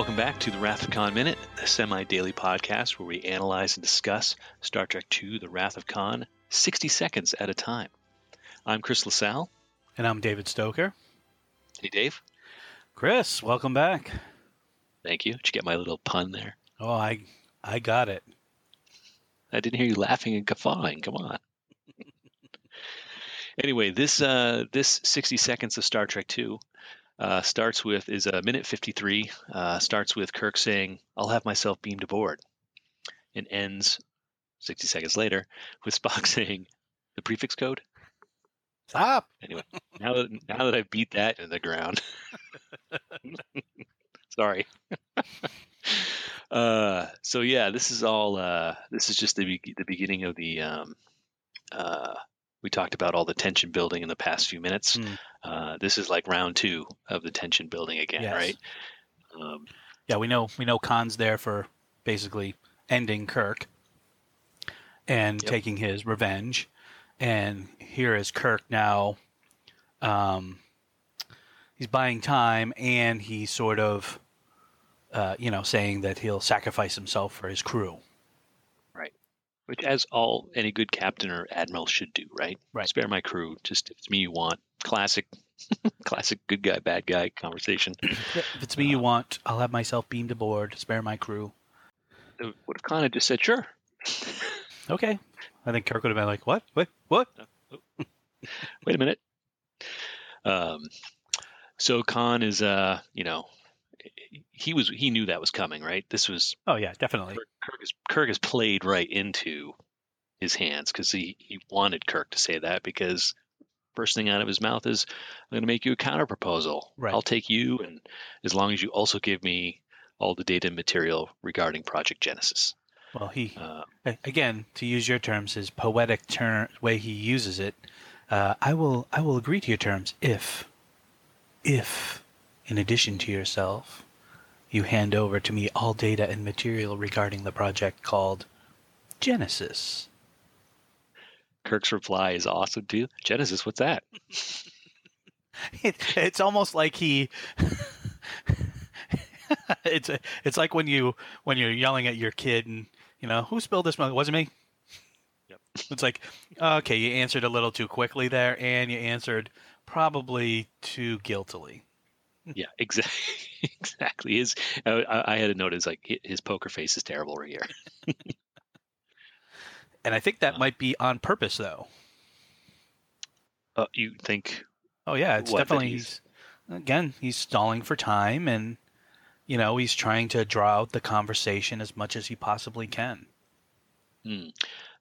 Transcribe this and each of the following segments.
Welcome back to the Wrath of Khan Minute, the semi daily podcast where we analyze and discuss Star Trek II The Wrath of Khan 60 seconds at a time. I'm Chris LaSalle. And I'm David Stoker. Hey, Dave. Chris, welcome back. Thank you. Did you get my little pun there? Oh, I I got it. I didn't hear you laughing and guffawing. Come on. anyway, this uh, this 60 seconds of Star Trek II uh, starts with is a minute 53. Uh, starts with Kirk saying, "I'll have myself beamed aboard," and ends 60 seconds later with Spock saying, "The prefix code." Stop. Anyway, now that now that I beat that in the ground, sorry. uh, so yeah, this is all. Uh, this is just the be- the beginning of the. Um, uh, we talked about all the tension building in the past few minutes. Mm. Uh, this is like round two of the tension building again, Yes. right? Um, Yeah, we know we know Khan's there for basically ending Kirk and Yep. taking his revenge. And here is Kirk now. Um, he's buying time, and he's sort of, uh, you know, saying that he'll sacrifice himself for his crew. Right. Which, as all any good captain or admiral should do, right? Right. Spare my crew. Just if it's me you want. Classic, classic good guy bad guy conversation. If it's me you want, I'll have myself beamed aboard. Spare my crew. What if Khan had just said sure? Okay. I think Kirk would have been like, "What? What? What?" Wait a minute. Um, so Khan is, uh, you know, he was he knew that was coming, right? This was Oh yeah, definitely. Kirk, Kirk is Kirk has played right into his hands because he he wanted Kirk to say that because first thing out of his mouth is I'm going to make you a counter proposal. Right. I'll take you, and as long as you also give me all the data and material regarding Project Genesis. Well, he Uh, again to use your terms his poetic term way he uses it uh, i will i will agree to your terms if if in addition to yourself you hand over to me all data and material regarding the project called genesis Kirk's reply is awesome too. Genesis, what's that? it, it's almost like he it's it's like when you when you're yelling at your kid and you know who spilled this milk wasn't me Yep. it's like okay you answered a little too quickly there and you answered probably too guiltily Yeah, exactly. exactly. His, I, I had to notice like his poker face is terrible right here. And i think that might be on purpose though Uh, you think? oh yeah it's definitely he's- he's again he's stalling for time and you know he's trying to draw out the conversation as much as he possibly can Hmm.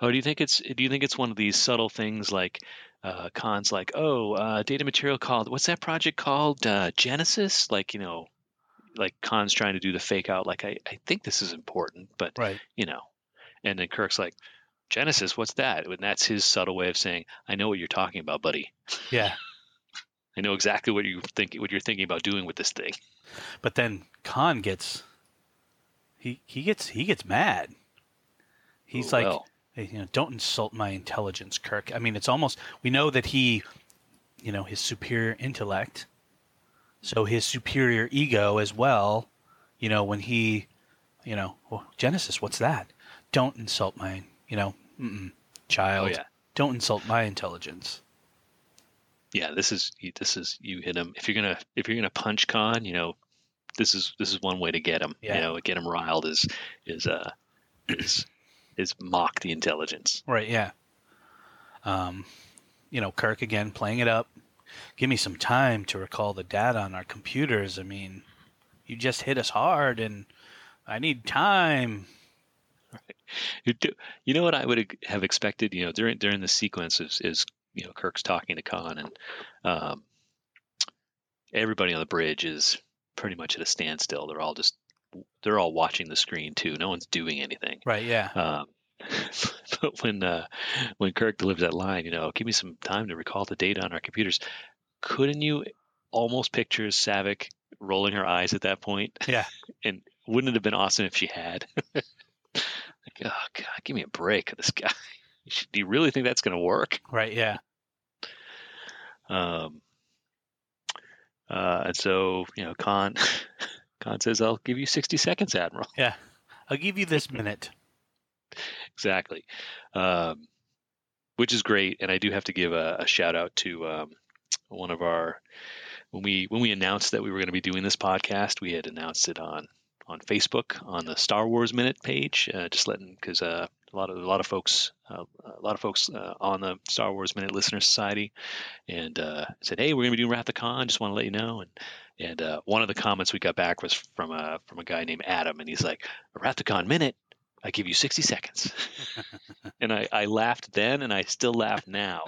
Oh, do you think it's? Do you think it's one of these subtle things like uh, Khan's, like oh, uh, data material called what's that project called? Uh, Genesis. Like you know, like Khan's trying to do the fake out. Like I, I think this is important, but right you know, and then Kirk's like. Genesis, what's that? And that's his subtle way of saying, "I know what you're talking about, buddy. yeah I know exactly what you think, what you're thinking about doing with this thing." But then Khan gets he he gets he gets mad. He's Oh, like, well. "Hey, you know, don't insult my intelligence, Kirk. I mean, it's almost we know that he, you know, his superior intellect, so his superior ego as well. You know, when he, you know, well, Genesis, what's that? Don't insult my, you know, mm-mm, child. Oh, yeah. Don't insult my intelligence. yeah, this is this is you hit him. If you're gonna if you're gonna punch Khan, you know, this is this is one way to get him. Yeah. You know, get him riled is is uh is is mock the intelligence. Right, yeah. Um, you know, Kirk again playing it up. Give me some time to recall the data on our computers. I mean, you just hit us hard and I need time. You do- you know what I would have expected. You know, during during the sequence is is you know Kirk's talking to Khan and um, everybody on the bridge is pretty much at a standstill. They're all just they're all watching the screen too. No one's doing anything. Right. Yeah. Um, but when uh, when Kirk delivers that line, you know, give me some time to recall the data on our computers. Couldn't you almost picture Saavik rolling her eyes at that point? Yeah. and wouldn't it have been awesome if she had? like, oh God, give me a break, this guy. Do you really think that's going to work? Right. Yeah. Um, uh, and so, you know, Khan, Khan says, "I'll give you 60 seconds, Admiral." Yeah. I'll give you this minute. exactly, um, which is great. And I do have to give a, a shout out to um, one of our when we when we announced that we were going to be doing this podcast, we had announced it on on Facebook on the Star Wars Minute page, uh, just letting because uh, a lot of a lot of folks uh, a lot of folks uh, on the Star Wars Minute Listener Society, and uh, said, "Hey, we're going to be doing Wrath the. Just want to let you know." And and uh, one of the comments we got back was from a from a guy named Adam, and he's like, "A Wrath the minute." I give you 60 seconds. and I, I laughed then and I still laugh now.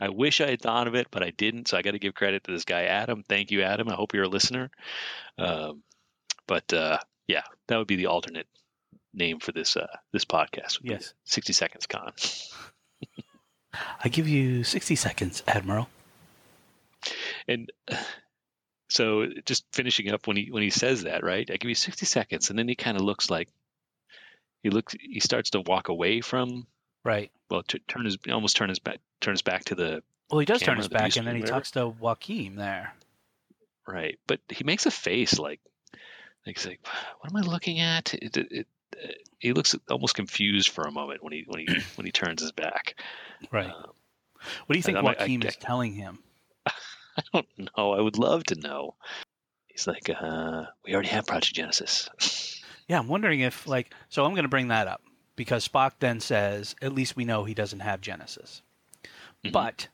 I wish I had thought of it, but I didn't. So I got to give credit to this guy, Adam. Thank you, Adam. I hope you're a listener. Um, but uh, yeah, that would be the alternate name for this uh, this podcast. Yes. 60 Seconds Khan. I give you 60 seconds, Admiral. And so just finishing up when he when he says that, right? I give you 60 seconds, and then he kind of looks like he looks he starts to walk away from Right. well t- turn his almost turn his back turn his back to the Well, he does turn his back and then he talks to Joachim there. right, but he makes a face like he's like what am I looking at? It, it, it, uh, he looks almost confused for a moment when he when he when he turns his back. Right. Um, What do you think Joachim is telling him? I don't know. I would love to know. He's like, uh, we already have Project Genesis. Yeah, I'm wondering if, like, so I'm going to bring that up because Spock then says, at least we know he doesn't have Genesis. Mhm. But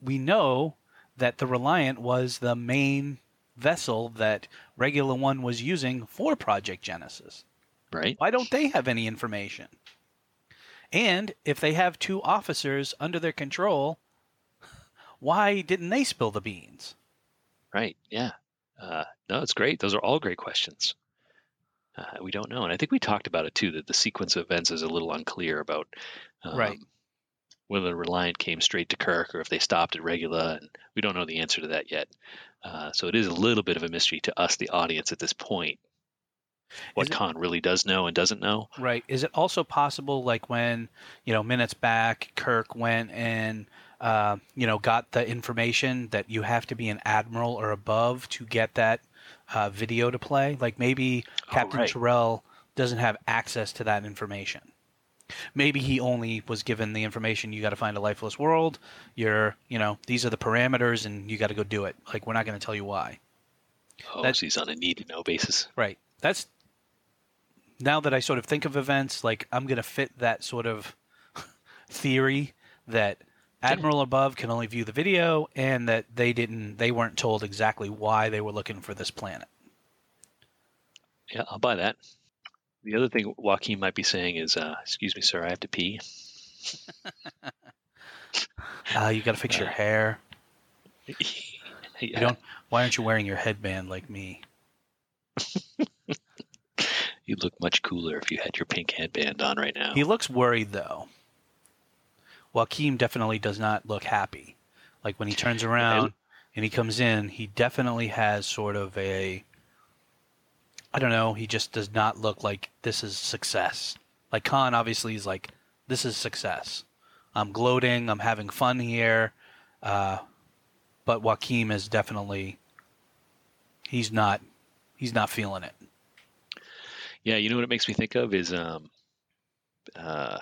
we know that the Reliant was the main vessel that Regula One was using for Project Genesis. right? Why don't they have any information? And if they have two officers under their control, why didn't they spill the beans? Right. Yeah. Uh, no, it's great. Those are all great questions. Uh, we don't know, and I think we talked about it too. That the sequence of events is a little unclear about um, Right. whether the Reliant came straight to Kirk or if they stopped at Regula, and we don't know the answer to that yet. Uh, so it is a little bit of a mystery to us, the audience, at this point. What it- Khan really does know and doesn't know. Right. Is it also possible, like when, you know, minutes back, Kirk went and, uh, you know, got the information that you have to be an admiral or above to get that uh, video to play? Like maybe Oh, Captain right. Terrell doesn't have access to that information. Maybe he only was given the information you got to find a lifeless world. You're, you know, these are the parameters and you got to go do it. Like we're not going to tell you why. Oh, That- so he's on a need to know basis. Right. That's now that I sort of think of events, like I'm going to fit that sort of theory that Admiral above can only view the video and that they didn't they weren't told exactly why they were looking for this planet. Yeah, I'll buy that. The other thing Joachim might be saying is, uh, "Excuse me, sir, I have to pee." Uh, you got to fix your hair. yeah. You don't why aren't you wearing your headband like me? You'd look much cooler if you had your pink headband on right now. He looks worried though. Joachim definitely does not look happy. Like when he turns around and he comes in, he definitely has sort of a I don't know, he just does not look like this is success. Like Khan obviously is like, this is success. I'm gloating, I'm having fun here. Uh, but Joachim is definitely he's not he's not feeling it. Yeah, you know what it makes me think of is um, uh,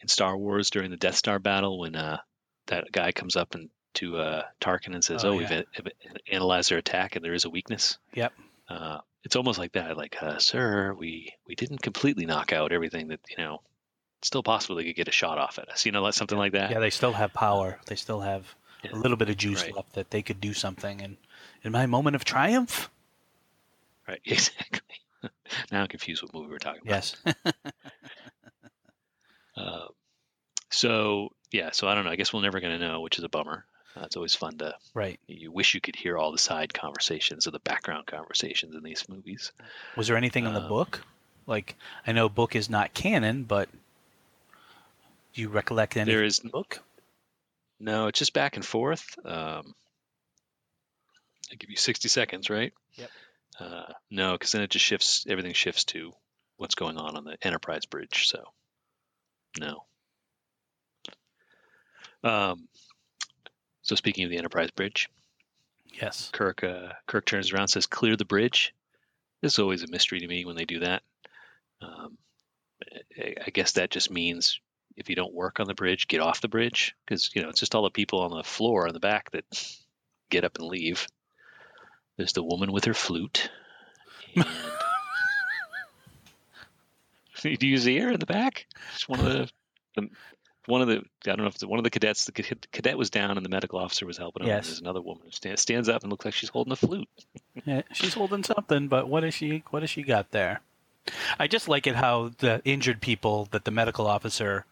in Star Wars during the Death Star battle when uh, that guy comes up and to uh, Tarkin and says, Oh, "Oh, we've yeah. a- a- analyzed their attack and there is a weakness." Yep. Uh, it's almost like that, like, uh, "Sir, we we didn't completely knock out everything that you know. It's still possible they could get a shot off at us. You know, like something like that." Yeah, they still have power. They still have Yeah. a little bit of juice Right. left that they could do something. And in my moment of triumph, Right. Exactly. now I'm confused what movie we're talking about. yes, Uh, so yeah, so I don't know. I guess we're never going to know, which is a bummer. Uh, it's always fun to. Right. You wish you could hear all the side conversations or the background conversations in these movies. Was there anything in the Um, book? Like, I know book is not canon, but do you recollect anything There is book? no, it's just back and forth. Um, I give you 60 seconds, right? Yep. Uh, no, because then it just shifts. Everything shifts to what's going on on the Enterprise bridge. So, no. Um, so speaking of the Enterprise bridge, Yes. Kirk uh, Kirk turns around and says, "Clear the bridge." This is always a mystery to me when they do that. Um, I, I guess that just means if you don't work on the bridge, get off the bridge because you know it's just all the people on the floor on the back that get up and leave. There's the woman with her flute. And... do you see her in the back? It's one of the, the one of the I don't know if it's one of the cadets. The cadet- was down and the medical officer was helping him. Yes. There's another woman who stand, stands up and looks like she's holding a flute. Yeah, she's holding something, but what is she? What has she got there? I just like it how the injured people that the medical officer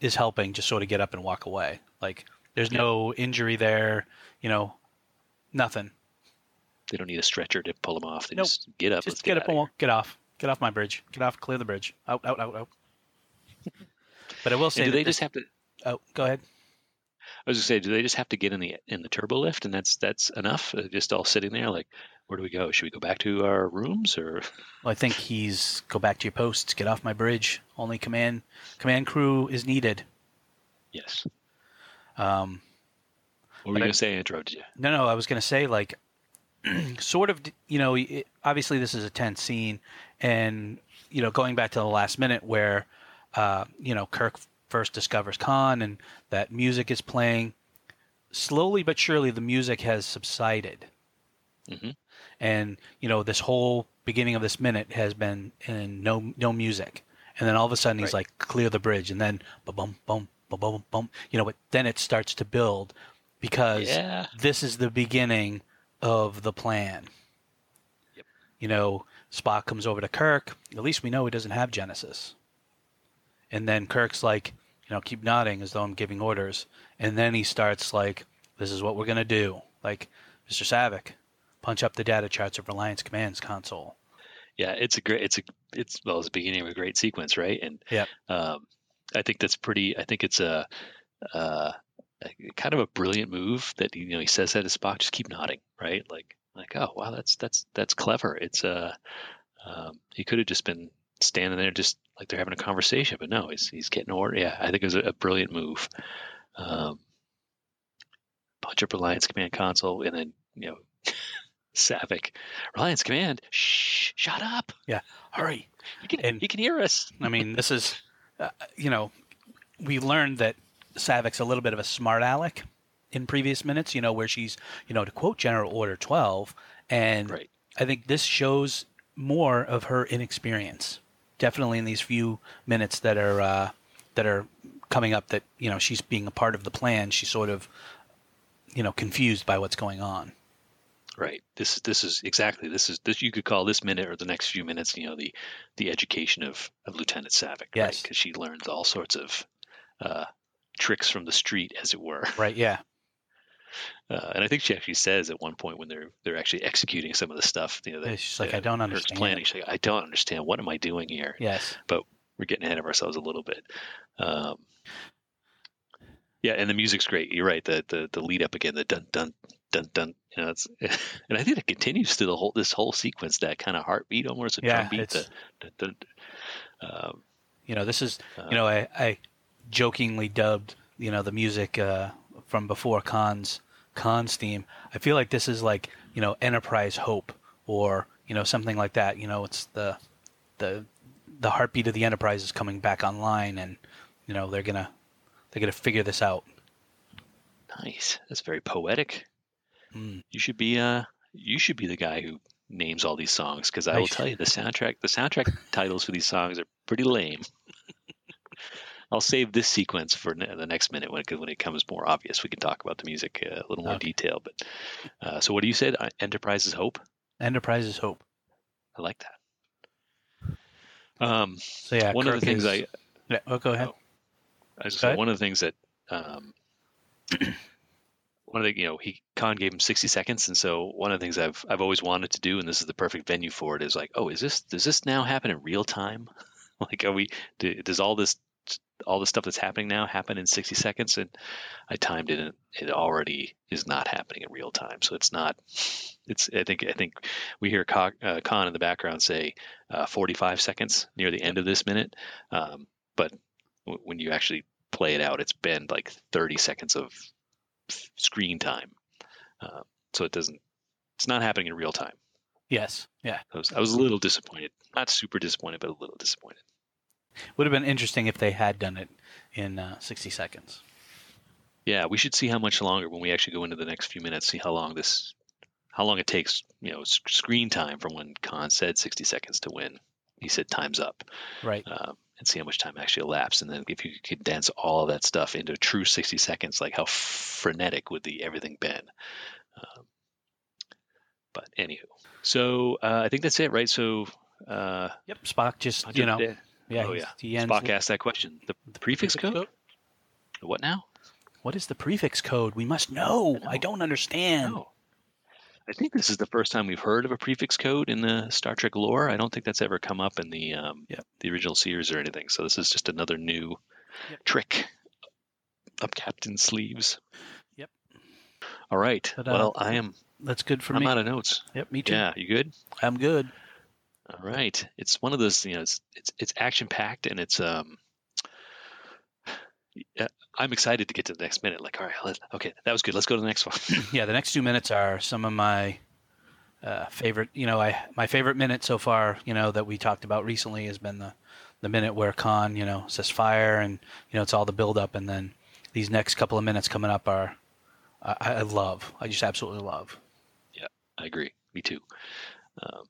is helping just sort of get up and walk away. Like there's no injury there, you know, nothing. They don't need a stretcher to pull them off. They Nope. just get up. Just let's get, up and walk, get off, get off my bridge, get off, clear the bridge, out, out, out, out. But I will say, do they this- just have to? oh, go ahead. I was gonna say, do they just have to get in the in the turbo lift and that's that's enough? Uh, just all sitting there, like, where do we go? Should we go back to our rooms or? Well, I think he's go back to your posts, get off my bridge. Only command command crew is needed. Yes. Um, What were you I- gonna say? I interrupted you. No, no, I was going to say like sort of you know, it, obviously this is a tense scene and you know, going back to the last minute where uh, you know, Kirk first discovers Khan and that music is playing slowly but surely the music has subsided. Mhm. And you know, this whole beginning of this minute has been in no no music. And then all of a sudden he's Right. like clear the bridge and then bum bum bum bum bum bum you know, but then it starts to build because Yeah. this is the beginning of the plan. Yep. You know, Spock comes over to Kirk. At least we know he doesn't have Genesis. And then Kirk's like, you know, keep nodding as though I'm giving orders. And then he starts like, this is what we're gonna do. Like, Mr. Saavik, punch up the data charts of Reliance Command's console. Yeah, it's a great. It's a. It's well, it's the beginning of a great sequence, right? And yeah, um, I think that's pretty. I think it's a, uh, kind of a brilliant move that you know he says that to Spock. Just keep nodding, right? Like like oh wow, that's that's that's clever. It's uh, um, he could have just been standing there just like they're having a conversation, but no, he's he's getting order. Yeah, I think it was a, a brilliant move. Um, punch up Reliance Command console, and then you know. Saavik, Reliance Command, shh, shut up. Yeah, hurry. You can, And- you can hear us. I mean, this is, uh, you know, we learned that Saavik's a little bit of a smart aleck in previous minutes, you know, where she's, you know, to quote General Order 12. And Right. I think this shows more of her inexperience. Definitely in these few minutes that are, uh, that are coming up that, you know, she's being a part of the plan. She's sort of, you know, confused by what's going on. Right. This this is exactly this is this you could call this minute or the next few minutes, you know, the the education of, of Lieutenant Saavik, Yes. Because she learns all sorts of uh, tricks from the street, as it were. Right. Yeah. Uh, and I think she actually says at one point when they're they're actually executing some of the stuff, you know, that, she's like, "I don't understand." Planning. She's like, I don't understand. What am I doing here? Yes. But we're getting ahead of ourselves a little bit. Um, yeah, and the music's great. You're right. The the the lead up again, the dun dun dun dun. You know, it's and I think it continues through the whole this whole sequence. That kind of heartbeat, almost a Yeah, drum beat. The, dun, dun, um, You know, this is uh, you know, I, I jokingly dubbed, you know, the music uh, from before Khan's Khan's theme. I feel like this is like, you know, Enterprise Hope or, you know, something like that. You know, it's the the the heartbeat of the Enterprise is coming back online and, you know, they're gonna they're gonna figure this out. nice. That's very poetic. Mm. You should be uh you should be the guy who names all these songs because I will tell you the soundtrack the soundtrack titles for these songs are pretty lame. I'll save this sequence for ne- the next minute when it when it comes more obvious. We can talk about the music uh, a little more Okay. detail. But uh, so what do you said? Uh, Enterprise's Hope. Enterprise's Hope. I like that. Um, So yeah, one of the things is- I Yeah, oh, go ahead. I just Go ahead. one of the things that um, one of the you know he Khan gave him 60 seconds, and so one of the things I've I've always wanted to do, and this is the perfect venue for it, is like, oh, is this does this now happen in real time? like, are we do, does all this all the stuff that's happening now happen in 60 seconds? And I timed it, and it already is not happening in real time, so it's not. It's I think I think we hear Khan uh, in the background say uh, 45 seconds near the end of this minute, um, but w- when you actually play it out, it's been like 30 seconds of screen time. Uh, so it doesn't, it's not happening in real time. Yes. Yeah. I was, I was a little disappointed. Not super disappointed, but a little disappointed. Would have been interesting if they had done it in uh, 60 seconds. Yeah, we should see how much longer when we actually go into the next few minutes. See how long this, how long it takes. You know, screen time from when Khan said 60 seconds to win. He said time's up. Right. Um, and see how much time actually elapsed. And then if you could condense all of that stuff into true 60 seconds, like how frenetic would the everything been? Um, but anywho, so uh, I think that's it, right? So uh, yep, Spock just you know, yeah, oh yeah, Spock asked that question. The, the prefix, prefix code? code? What now? What is the prefix code? We must know. I, I don't understand. No. I think this is the first time we've heard of a prefix code in the Star Trek lore. I don't think that's ever come up in the um, yep. the original series or anything. So this is just another new yep. trick up Captain's sleeves. Yep. All right. But, uh, well, I am. That's good for I'm me. I'm out of notes. Yep, me too. Yeah, you good? I'm good. All right. It's one of those. You know, it's it's, it's action packed and it's um. I'm excited to get to the next minute. Like, all right, let, okay, that was good. Let's go to the next one. yeah, the next two minutes are some of my uh, favorite. You know, I my favorite minute so far. You know that we talked about recently has been the the minute where Khan, you know, says fire, and you know it's all the build up, and then these next couple of minutes coming up are I, I love. I just absolutely love. Yeah, I agree. Me too. Um,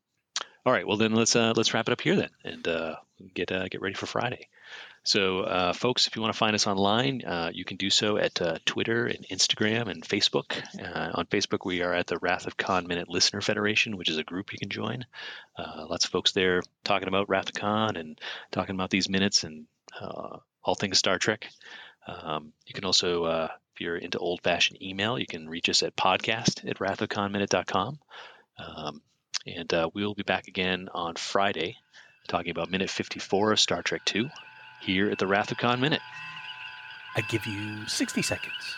all right, well then let's uh, let's wrap it up here then, and uh, get uh, get ready for Friday. So, uh, folks, if you want to find us online, uh, you can do so at uh, Twitter and Instagram and Facebook. Uh, on Facebook, we are at the Wrath of Khan Minute Listener Federation, which is a group you can join. Uh, lots of folks there talking about Wrath of Khan and talking about these minutes and uh, all things Star Trek. Um, you can also, if you're into old fashioned email, you can reach us at podcast at wrathofkhanminute.com. Um, and uh, we'll be back again on Friday talking about minute 54 of Star Trek 2 here at the Wrath Minute. I give you 60 seconds.